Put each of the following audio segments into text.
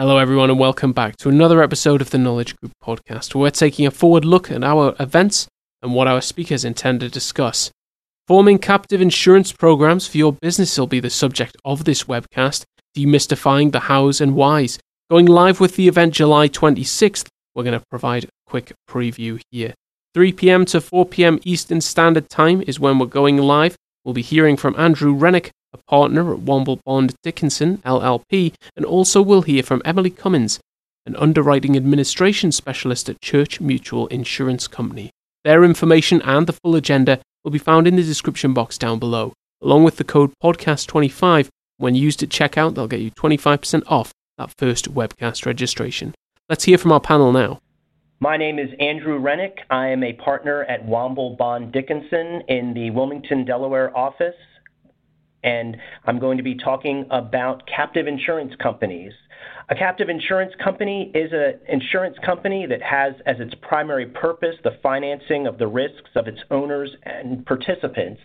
Hello, everyone, and welcome back to another episode of the Knowledge Group podcast, where we're taking a forward look at our events and what our speakers intend to discuss. Forming captive insurance programs for your business will be the subject of this webcast, demystifying the hows and whys. Going live with the event July 26th, we're going to provide a quick preview here. 3 p.m. to 4 p.m. Eastern Standard Time is when we're going live. We'll be hearing from Andrew Rennick, a partner at Womble Bond Dickinson LLP, and also we'll hear from Emily Cummins, an underwriting administration specialist at Church Mutual Insurance Company. Their information and the full agenda will be found in the description box down below, along with the code podcast25. When used at checkout, they'll get you 25% off that first webcast registration. Let's hear from our panel now. My name is Andrew Rennick. I am a partner at Womble Bond Dickinson in the Wilmington, Delaware office and I'm going to be talking about captive insurance companies. A captive insurance company is an insurance company that has as its primary purpose the financing of the risks of its owners and participants.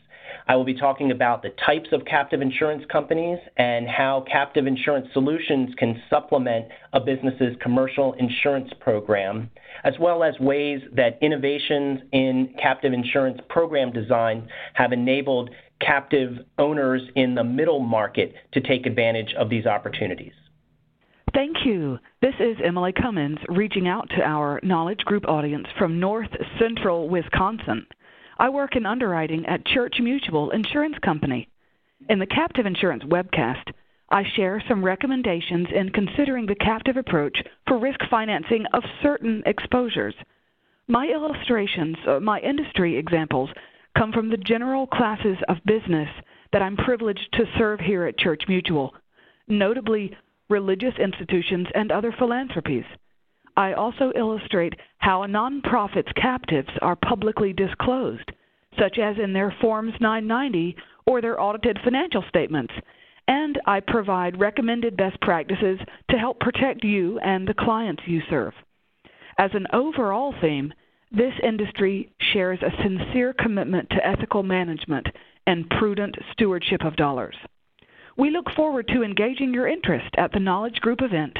I will be talking about the types of captive insurance companies and how captive insurance solutions can supplement a business's commercial insurance program, as well as ways that innovations in captive insurance program design have enabled captive owners in the middle market to take advantage of these opportunities. Thank you. This is Emily Cummins reaching out to our Knowledge Group audience from north central Wisconsin. I work in underwriting at Church Mutual Insurance Company. In the Captive Insurance webcast, I share some recommendations in considering the captive approach for risk financing of certain exposures. My illustrations, uh, my industry examples, come from the general classes of business that I'm privileged to serve here at Church Mutual, notably religious institutions and other philanthropies. I also illustrate how a nonprofit's captives are publicly disclosed, such as in their Forms 990 or their audited financial statements, and I provide recommended best practices to help protect you and the clients you serve. As an overall theme, this industry shares a sincere commitment to ethical management and prudent stewardship of dollars. We look forward to engaging your interest at the Knowledge Group event.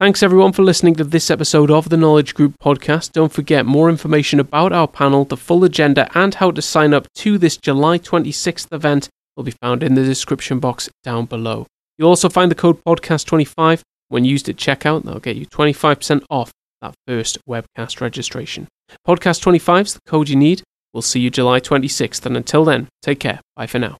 Thanks everyone for listening to this episode of the Knowledge Group podcast. Don't forget more information about our panel, the full agenda, and how to sign up to this July 26th event will be found in the description box down below. You'll also find the code podcast25 when used at checkout. That'll get you 25% off that first webcast registration. Podcast 25 is the code you need. We'll see you July 26th, and until then, take care. Bye for now.